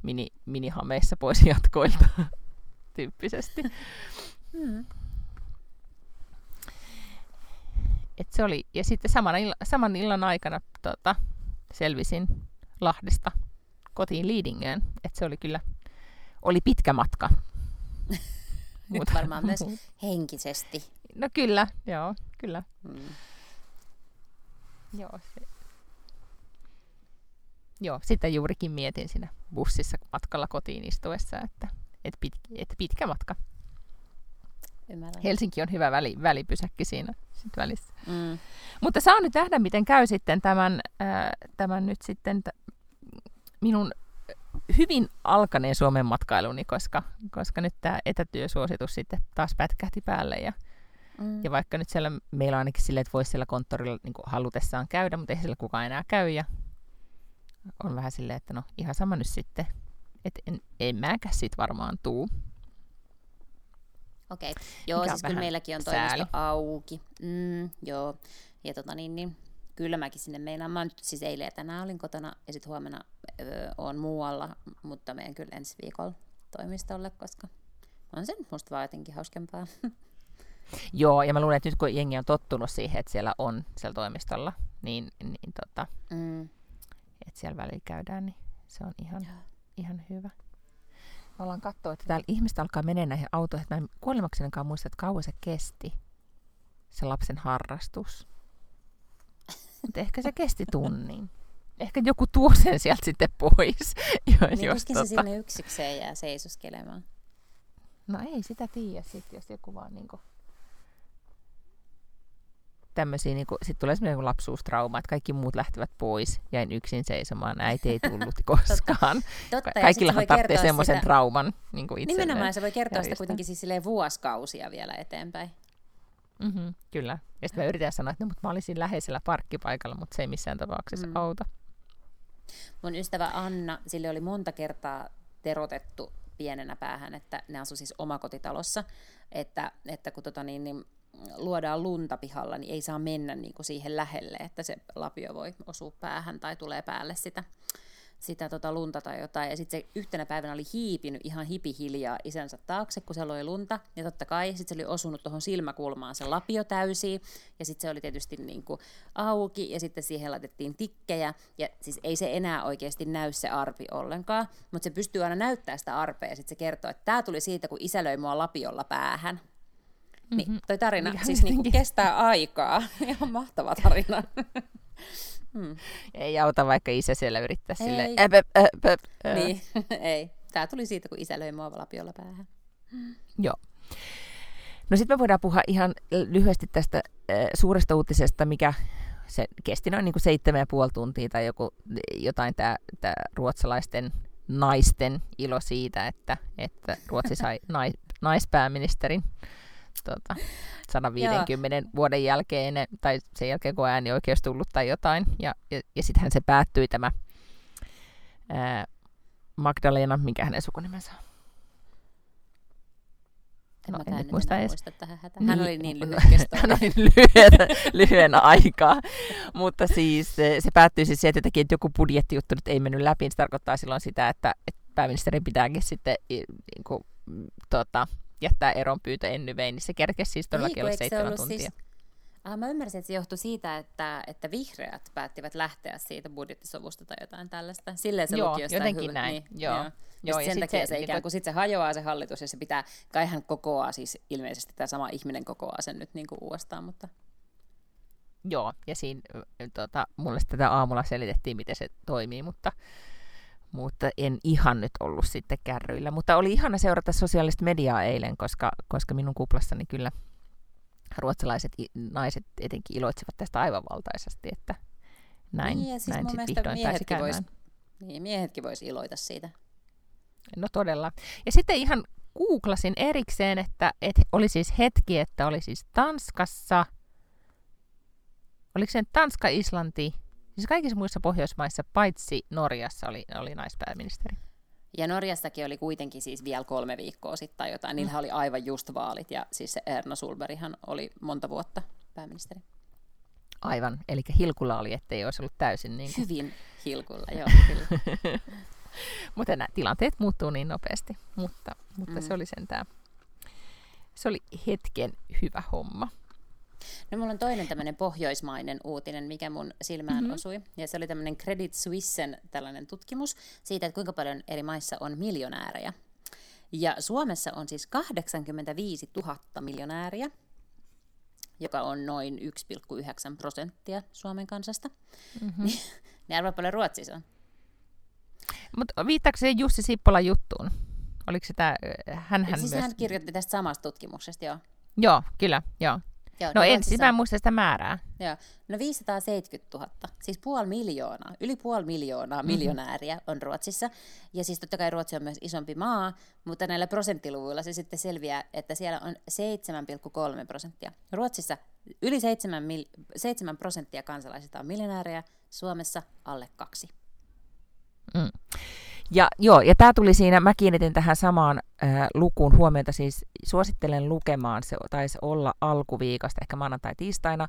mini, minihameissa pois [laughs] jatkoilta tyyppisesti. Hmm. Et se oli, ja sitten saman, illa, saman illan aikana tota, selvisin Lahdesta kotiin Liidingöön. Että se oli kyllä, oli pitkä matka. [laughs] Mutta varmaan myös [laughs] henkisesti. No kyllä, joo, kyllä. Mm. Joo, se. Joo, sitten juurikin mietin siinä bussissa matkalla kotiin istuessa, että et pit, et pitkä matka. Ymmärrän. Helsinki on hyvä väli, välipysäkki siinä sit välissä. Mm. Mutta saa nyt nähdä, miten käy sitten tämän, äh, tämän nyt sitten t- minun hyvin alkaneen Suomen matkailuni, koska, koska nyt tämä etätyösuositus sitten taas pätkähti päälle. Ja, mm. ja vaikka nyt siellä meillä on ainakin silleen, että voisi siellä konttorilla niin halutessaan käydä, mutta ei siellä kukaan enää käy. Ja on vähän silleen, että no ihan sama nyt sitten. Että en, en mäkään sit varmaan tuu. Okei. Okay. Joo, Mikä siis kyllä meilläkin on toimisto sääli. auki. Mm, joo. Ja tota niin, niin kyllä mäkin sinne meinaan. Mä nyt siis eilen ja tänään olin kotona ja sitten huomenna öö, on muualla, mutta menen kyllä ensi viikolla toimistolle, koska on se musta vaan jotenkin hauskempaa. [laughs] Joo, ja mä luulen, että nyt kun jengi on tottunut siihen, että siellä on siellä toimistolla, niin, niin tota, mm. että siellä välillä käydään, niin se on ihan, ihan hyvä. Me ollaan katsoa, että täällä ihmiset alkaa mennä näihin autoihin, mä en kuolemaksenkaan muista, että kauan se kesti, se lapsen harrastus. Mutta ehkä se kesti tunnin. Ehkä joku tuo sen sieltä sitten pois. [laughs] Jos, niin jos tota... se sinne yksikseen jää seisoskelemaan? No ei sitä tiedä sitten, jos joku vaan niinku tämmöisiä, niin kuin, sitten tulee semmoinen lapsuustrauma, että kaikki muut lähtevät pois, jäin yksin seisomaan, äiti ei tullut [laughs] koskaan. Totta, Ka- Kaikillahan tarvitsee semmoisen sitä... trauman niin kuin Nimenomaan se voi kertoa sitä kuitenkin siis vuosikausia vielä eteenpäin. Mm-hmm, kyllä. Ja sitten mä yritän sanoa, että no, mutta mä olisin läheisellä parkkipaikalla, mutta se ei missään tapauksessa mm. auta. Mun ystävä Anna, sille oli monta kertaa terotettu pienenä päähän, että ne asu siis omakotitalossa, että, että kun tota niin, niin luodaan lunta pihalla, niin ei saa mennä niin kuin siihen lähelle, että se lapio voi osua päähän tai tulee päälle sitä, sitä tota lunta tai jotain. Ja sitten se yhtenä päivänä oli hiipinyt ihan hipihiljaa isänsä taakse, kun se loi lunta. Ja totta kai sitten se oli osunut tuohon silmäkulmaan se lapio täysi. Ja sitten se oli tietysti niin kuin auki ja sitten siihen laitettiin tikkejä. Ja siis ei se enää oikeasti näy se arpi ollenkaan, mutta se pystyy aina näyttämään sitä arpea. Ja sitten se kertoo, että tämä tuli siitä, kun isä löi mua lapiolla päähän. Niin, mm-hmm. toi tarina Mikä siis niinku kestää aikaa. [laughs] Ihan mahtava tarina. [laughs] hmm. Ei auta, vaikka isä siellä yrittää sille. Niin, [laughs] ei. Tämä tuli siitä, kun isä löi mua lapiolla päähän. Joo. No sitten me voidaan puhua ihan lyhyesti tästä äh, suuresta uutisesta, mikä se kesti noin niin kuin seitsemän ja puoli tuntia tai joku, jotain tämä ruotsalaisten naisten ilo siitä, että, että Ruotsi sai [laughs] nais, naispääministerin tota, 150 Joo. vuoden jälkeen, tai sen jälkeen kun ääni oikeus tullut tai jotain. Ja, ja, ja sittenhän se päättyi tämä ää, Magdalena, mikä hänen sukunimensä on? En no, en nyt muista edes. Muista tähän hätään. Hän niin, oli niin lyhyt Hän oli lyhyen, [laughs] lyhyen aikaa. Mutta siis se, se päättyi siis siihen, että joku budjettijuttu nyt ei mennyt läpi. Se tarkoittaa silloin sitä, että, että pääministeri pitääkin sitten niin kuin, tota, jättää eron pyytö ennyvein, niin se kerkesi siis todellakin olla seitsemän tuntia. Siis... Ah, mä ymmärsin, että se johtui siitä, että, että vihreät päättivät lähteä siitä budjettisovusta tai jotain tällaista. Silleen se Joo, luki jostain jotenkin hyvä. näin. Niin, joo. joo. Joo, ja sen takia se, se ikään kuin sit se hajoaa se hallitus ja se pitää, kai hän kokoaa siis ilmeisesti tämä sama ihminen kokoaa sen nyt niin kuin uudestaan, mutta... Joo, ja siinä tota, mulle tätä aamulla selitettiin, miten se toimii, mutta mutta en ihan nyt ollut sitten kärryillä. Mutta oli ihana seurata sosiaalista mediaa eilen, koska, koska minun kuplassani kyllä ruotsalaiset naiset etenkin iloitsivat tästä aivan valtaisesti, että näin, niin, siis näin sitten vihdoin pääsi käymään. Vois, niin, miehetkin voisi iloita siitä. No todella. Ja sitten ihan googlasin erikseen, että, että oli siis hetki, että oli siis Tanskassa, oliko se Tanska, Islanti, Siis kaikissa muissa Pohjoismaissa, paitsi Norjassa, oli, oli naispääministeri. Ja Norjassakin oli kuitenkin siis vielä kolme viikkoa sitten tai jotain. Niillä mm. oli aivan just vaalit ja siis se Erna Sulberihan oli monta vuotta pääministeri. Aivan, eli hilkulla oli, ettei olisi ollut täysin niin kuin... Hyvin hilkulla, joo, [laughs] kyllä. mutta nämä tilanteet muuttuu niin nopeasti, mutta, mutta mm. se oli sentään, se oli hetken hyvä homma. No mulla on toinen tämmöinen pohjoismainen uutinen, mikä mun silmään mm-hmm. osui. Ja se oli tämmöinen Credit Suissen tällainen tutkimus siitä, että kuinka paljon eri maissa on miljonäärejä. Ja Suomessa on siis 85 000 miljonääriä, joka on noin 1,9 prosenttia Suomen kansasta. Mm-hmm. niin [laughs] arvaa paljon Ruotsissa on. Mutta viittaako se Jussi Sippola juttuun? Oliko se tämä, hän, hän siis myös... hän kirjoitti tästä samasta tutkimuksesta, joo. Joo, kyllä, joo. Joo, No en, siis Ruotsissa- mä en muista sitä määrää. Joo. No 570 000, siis puoli miljoonaa, yli puoli miljoonaa miljonääriä on Ruotsissa. Ja siis totta kai Ruotsi on myös isompi maa, mutta näillä prosenttiluvuilla se sitten selviää, että siellä on 7,3 prosenttia. Ruotsissa yli 7, mil, 7 prosenttia kansalaisista on miljonääriä, Suomessa alle kaksi. Mm. Ja joo, ja tämä tuli siinä, mä kiinnitin tähän samaan äh, lukuun huomiota, siis suosittelen lukemaan, se taisi olla alkuviikosta, ehkä maanantai-tiistaina,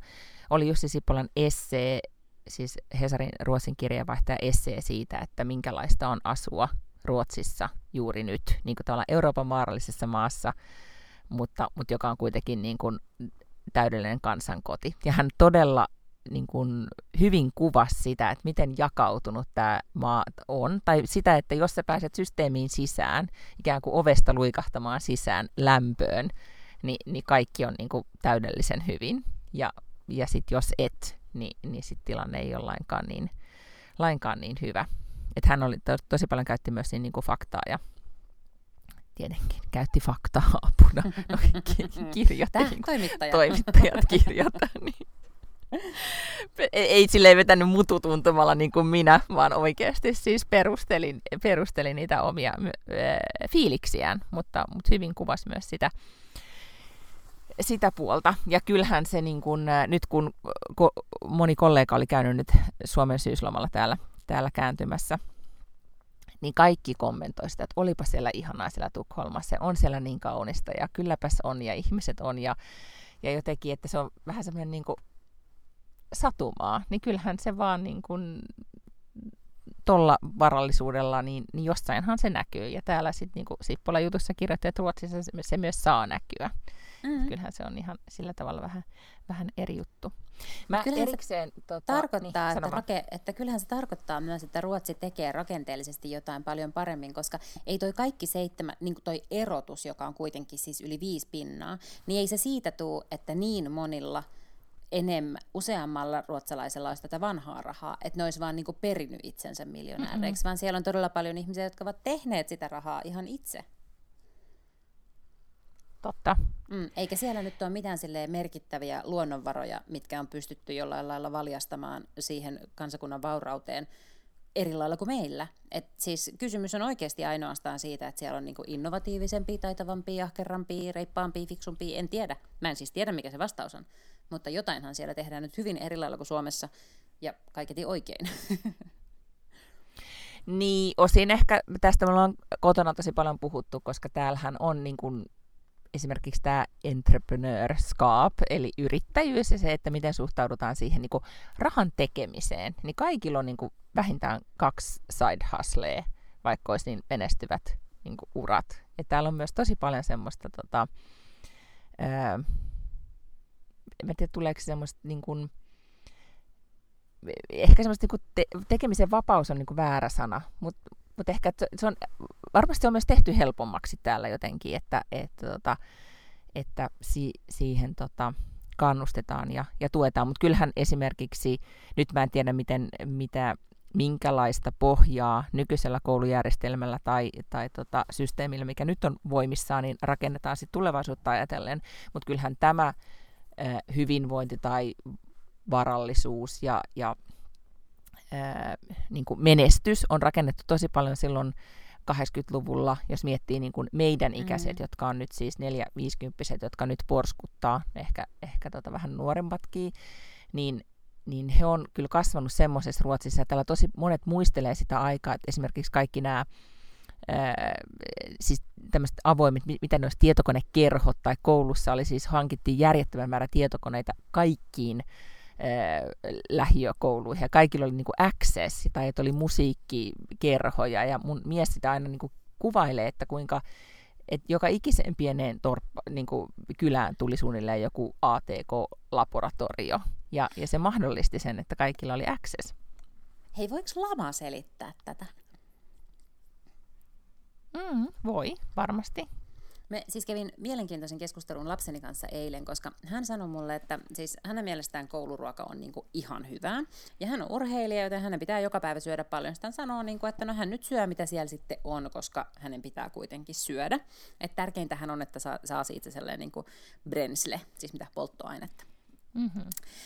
oli Jussi Sippolan essee, siis Hesarin Ruotsin kirjeenvaihtaja essee siitä, että minkälaista on asua Ruotsissa juuri nyt, niin kuin tavallaan Euroopan maarallisessa maassa, mutta, mutta joka on kuitenkin niin kuin täydellinen kansankoti. Ja hän todella niin kuin hyvin kuvasi sitä, että miten jakautunut tämä maa on, tai sitä, että jos sä pääset systeemiin sisään, ikään kuin ovesta luikahtamaan sisään lämpöön, niin, niin kaikki on niin kuin täydellisen hyvin. Ja, ja sitten jos et, niin, niin sitten tilanne ei ole lainkaan niin, lainkaan niin hyvä. Et hän oli to, tosi paljon käytti myös niin, niin kuin faktaa ja tietenkin käytti faktaa apuna. [laughs] No, ki- kirjoitti, Tämä niin kuin toimittaja. toimittajat kirjoittaa. Niin. Ei, silleen vetänyt mututuntumalla niin kuin minä, vaan oikeasti siis perustelin, perustelin niitä omia äh, fiiliksiään, mutta, mutta hyvin kuvasi myös sitä, sitä puolta. Ja kyllähän se, niin kuin, nyt kun ko, moni kollega oli käynyt nyt Suomen syyslomalla täällä, täällä kääntymässä, niin kaikki kommentoi sitä, että olipa siellä ihanaa siellä Tukholmassa, on siellä niin kaunista ja kylläpäs on ja ihmiset on ja, ja jotenkin, että se on vähän semmoinen niin kuin satumaa, niin kyllähän se vaan niin kuin tuolla varallisuudella, niin, niin jossainhan se näkyy. Ja täällä sitten niin kuin Sippola jutussa kirjoitti, että Ruotsissa se, se myös saa näkyä. Mm-hmm. Kyllähän se on ihan sillä tavalla vähän, vähän eri juttu. Mä Kyllähän se erikseen, tota, tarkoittaa, niin, että, rake, että kyllähän se tarkoittaa myös, että Ruotsi tekee rakenteellisesti jotain paljon paremmin, koska ei toi kaikki seitsemän, niin kuin toi erotus, joka on kuitenkin siis yli viisi pinnaa, niin ei se siitä tuu, että niin monilla enemmän, useammalla ruotsalaisella olisi tätä vanhaa rahaa, että ne olisi vaan niin kuin perinnyt itsensä miljonääreiksi, vaan siellä on todella paljon ihmisiä, jotka ovat tehneet sitä rahaa ihan itse. Totta. Mm, eikä siellä nyt ole mitään merkittäviä luonnonvaroja, mitkä on pystytty jollain lailla valjastamaan siihen kansakunnan vaurauteen eri lailla kuin meillä. Et siis kysymys on oikeasti ainoastaan siitä, että siellä on niinku innovatiivisempi, taitavampi, ahkerampi, reippaampi, fiksumpi, en tiedä. Mä en siis tiedä, mikä se vastaus on. Mutta jotainhan siellä tehdään nyt hyvin eri lailla kuin Suomessa, ja kaiketi oikein. [laughs] Niin, osin ehkä tästä me ollaan kotona tosi paljon puhuttu, koska täällähän on niin kuin esimerkiksi tämä entrepreneurskap, eli yrittäjyys ja se, että miten suhtaudutaan siihen niin kuin rahan tekemiseen, niin kaikilla on niin kuin vähintään kaksi side hustlea, vaikka olisi niin menestyvät niin kuin urat. Ja täällä on myös tosi paljon semmoista, tota, ää, mä tiedä tuleeko se semmoista niin kuin, ehkä semmoista niin kuin te- tekemisen vapaus on niin kuin väärä sana, mutta mutta ehkä se- se on, varmasti on myös tehty helpommaksi täällä jotenkin, että, että, tota, että si, siihen tota, kannustetaan ja, ja tuetaan. Mutta kyllähän esimerkiksi, nyt mä en tiedä miten, mitä, minkälaista pohjaa nykyisellä koulujärjestelmällä tai, tai tota, systeemillä, mikä nyt on voimissaan, niin rakennetaan sitten tulevaisuutta ajatellen. Mutta kyllähän tämä äh, hyvinvointi tai varallisuus ja, ja ää, niin kuin menestys on rakennettu tosi paljon silloin 80-luvulla, jos miettii niin kuin meidän ikäiset, Mm. jotka on nyt siis 4-50, jotka nyt porskuttaa, ehkä, ehkä tota vähän nuoremmatkin, niin, niin he on kyllä kasvanut semmoisessa Ruotsissa, että täällä tosi monet muistelee sitä aikaa, että esimerkiksi kaikki nämä Ää, siis tämmöiset avoimet, mi- mitä ne olisi tietokonekerhot tai koulussa oli siis hankittiin järjettömän määrä tietokoneita kaikkiin ää, lähiökouluihin ja kaikilla oli niinku access tai että oli musiikkikerhoja ja mun mies sitä aina niinku kuvailee, että kuinka et joka ikisen pieneen torppa, niinku kylään tuli suunnilleen joku ATK-laboratorio ja, ja se mahdollisti sen, että kaikilla oli access. Hei, voiko lama selittää tätä? Mm, voi, varmasti. Me siis kävin mielenkiintoisen keskustelun lapseni kanssa eilen, koska hän sanoi mulle, että siis hänen mielestään kouluruoka on niinku ihan hyvää. Ja hän on urheilija, joten hänen pitää joka päivä syödä paljon. Sitten hän sanoo, niinku, että no hän nyt syö, mitä siellä sitten on, koska hänen pitää kuitenkin syödä. Et tärkeintähän on, että saa, saa siitä sellainen niinku brensle, siis mitä polttoainetta. Mm-hmm.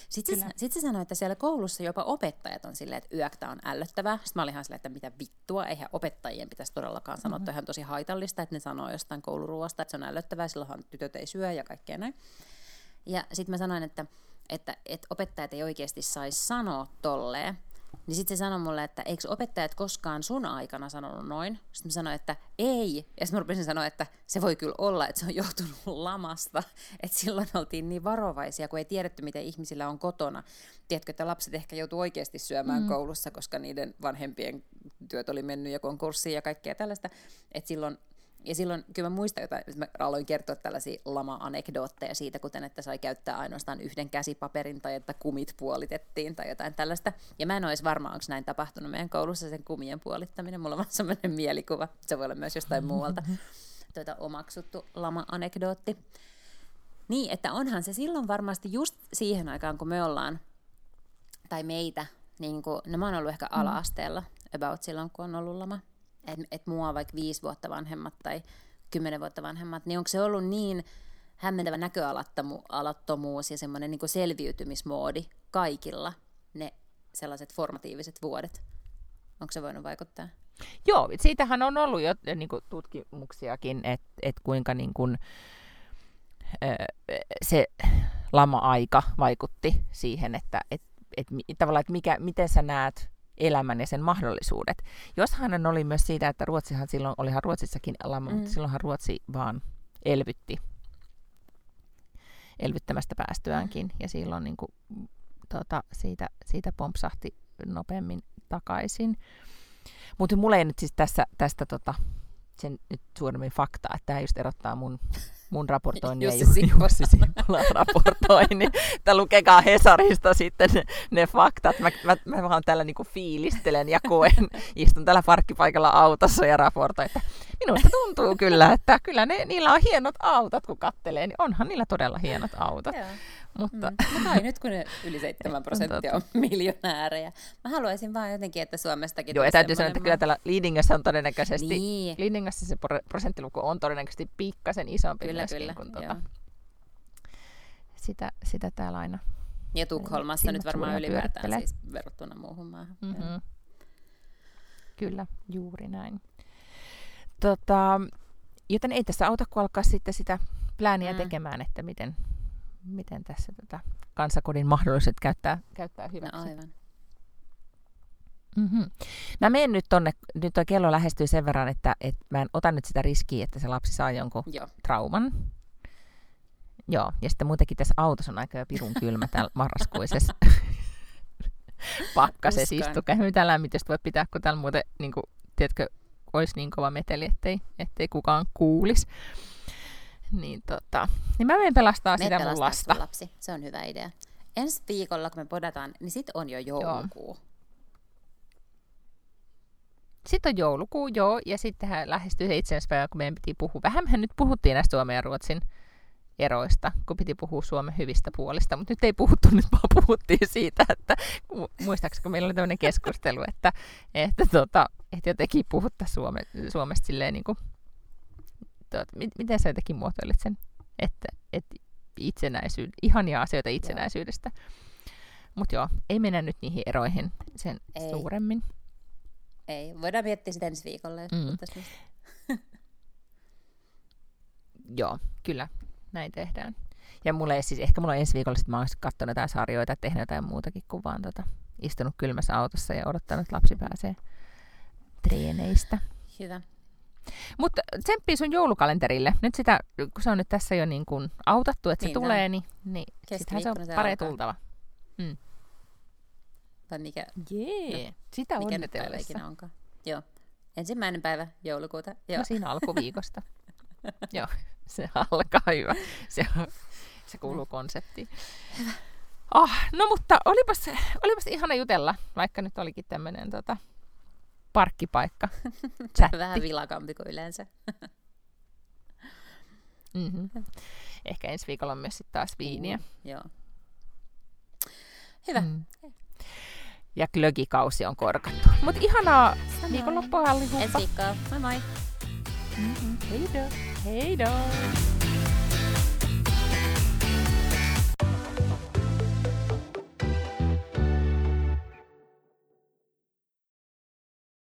Sitten, se, sit se sanoi, että siellä koulussa jopa opettajat on silleen, että yöktä on ällöttävää. Sitten mä olin ihan silleen, että mitä vittua, eihän opettajien pitäisi todellakaan sanoa, mm-hmm. että ihan tosi haitallista, että ne sanoo jostain kouluruoasta, että se on ällöttävää, silloinhan tytöt ei syö ja kaikkea näin. Ja sitten mä sanoin, että, että, että opettajat ei oikeasti saisi sanoa tolleen, niin sitten se sanoi mulle, että eikö opettajat koskaan sun aikana sanonut noin? Sitten mä sanoin, että ei. Ja sitten mä rupesin sanoa, että se voi kyllä olla, että se on johtunut lamasta. Että silloin oltiin niin varovaisia, kun ei tiedetty, miten ihmisillä on kotona. Tiedätkö, että lapset ehkä joutuu oikeasti syömään mm. koulussa, koska niiden vanhempien työt oli mennyt ja konkurssiin ja kaikkea tällaista. Että silloin ja silloin kyllä mä muistan jotain, että mä aloin kertoa tällaisia lama-anekdootteja siitä, kuten että sai käyttää ainoastaan yhden käsipaperin tai että kumit puolitettiin tai jotain tällaista. Ja mä en olisi varma, onko näin tapahtunut meidän koulussa sen kumien puolittaminen. Mulla on vaan sellainen mielikuva. Se voi olla myös jostain muualta [laughs] tuota, omaksuttu lama-anekdootti. Niin, että onhan se silloin varmasti just siihen aikaan, kun me ollaan, tai meitä, niin kuin, no mä oon ollut ehkä mm. ala-asteella, about silloin, kun on ollut lama että et mua vaikka viisi vuotta vanhemmat tai kymmenen vuotta vanhemmat, niin onko se ollut niin hämmentävä näköalattomuus ja semmoinen niin selviytymismoodi kaikilla ne sellaiset formatiiviset vuodet? Onko se voinut vaikuttaa? Joo, siitähän on ollut jo niin kuin, tutkimuksiakin, että et kuinka niin kuin, se lama-aika vaikutti siihen, että et, et, tavallaan, että mikä, miten sä näet elämän ja sen mahdollisuudet. Joshan oli myös siitä, että Ruotsihan silloin, olihan Ruotsissakin lama, mm. mutta silloinhan Ruotsi vaan elvytti elvyttämästä päästyäänkin, ja silloin niin kuin, tota, siitä, siitä pompsahti nopeammin takaisin. Mutta mulla ei nyt siis tässä, tästä tota, sen nyt suuremmin faktaa, että tämä just erottaa mun mun raportoinnin ja Jussi Simppulan raportoinnin. Että lukekaa Hesarista sitten ne, ne faktat. Mä, mä, mä vaan tällä niinku fiilistelen ja koen. Istun tällä parkkipaikalla autossa ja raportoin, että minusta tuntuu kyllä, että kyllä ne, niillä on hienot autot, kun kattelee, niin onhan niillä todella hienot autot. Mutta... Mm. No nyt kun ne yli 7 [laughs] prosenttia on miljonäärejä. Mä haluaisin vaan jotenkin, että Suomestakin... Joo, ja täytyy sanoa, että kyllä täällä Leadingassa on todennäköisesti... Niin. Leadingassa se prosenttiluku on todennäköisesti pikkasen isompi kyllä, kyllä, kuin tuota, sitä, sitä täällä aina... Ja Tukholmassa nyt varmaan ylipäätään siis verrattuna muuhun maahan. Mm-hmm. Kyllä, juuri näin. Tota, joten ei tässä auta, kun alkaa sitten sitä plääniä mm. tekemään, että miten, miten tässä tota kansakodin mahdolliset käyttää, käyttää no hyväksi. No aivan. Mm-hmm. Mä menen nyt tonne, nyt tuo kello lähestyy sen verran, että, että mä en ota nyt sitä riskiä, että se lapsi saa jonkun Joo. trauman. Joo, ja sitten muutenkin tässä autossa on aika pirun kylmä täällä marraskuisessa [laughs] pakkasessa istukää. Mitä lämmitystä voi pitää, kun täällä muuten, niin kuin, tiedätkö, olisi niin kova meteli, ettei, ettei kukaan kuulisi. Niin, tota, niin mä menen pelastaa me sitä mun lasta. lapsi. Se on hyvä idea. Ensi viikolla, kun me podataan, niin sit on jo joulukuu. Joo. Sitten on joulukuu, joo, ja sitten lähestyy se itsenäispäivä, kun meidän piti puhua. Vähän me nyt puhuttiin näistä Suomen ja Ruotsin eroista, kun piti puhua Suomen hyvistä puolista, mutta nyt ei puhuttu, nyt vaan puhuttiin siitä, että muistaakseni kun meillä oli tämmöinen keskustelu, että, että, tota, että jotenkin puhuttaisiin Suome, Suomesta silleen niin kuin tuot, miten sä jotenkin muotoilit sen, että, että itsenäisyyd, ihania asioita itsenäisyydestä. Mutta joo, ei mennä nyt niihin eroihin sen ei. suuremmin. Ei, voidaan miettiä sitä ensi viikolla, jos mm. [laughs] Joo, kyllä, näin tehdään. Ja mulla ei siis, ehkä mulla on ensi viikolla sit mä oon katsonut jotain sarjoita, tehnyt jotain muutakin kuin vaan tota, istunut kylmässä autossa ja odottanut, että lapsi pääsee treeneistä. Hyvä. Mutta tsemppii sun joulukalenterille. Nyt sitä, kun se on nyt tässä jo niin kuin autattu, että niin, se tulee, niin, niin sittenhän se on pare tultava. Mm. Vai mikä? Jee, no, sitä mikä onnitellessa. Mikä ikinä onkaan. Joo. Ensimmäinen päivä joulukuuta. Joo. No siinä alkuviikosta. [laughs] Joo, se alkaa hyvä. Se, se kuuluu konseptiin. Hyvä. Oh, no mutta olipas, olipas ihana jutella, vaikka nyt olikin tämmöinen tota, parkkipaikka. [laughs] Vähän vilakampi kuin yleensä. Mm-hmm. [laughs] Ehkä ensi viikolla on myös sitten taas viiniä. Mm, joo. Hyvä. Mm. Ja glögikausi on korkattu. Mutta ihanaa Samoin. viikonloppua, Ensi viikkoa. Moi moi. Mm-hmm. Heido. Heido.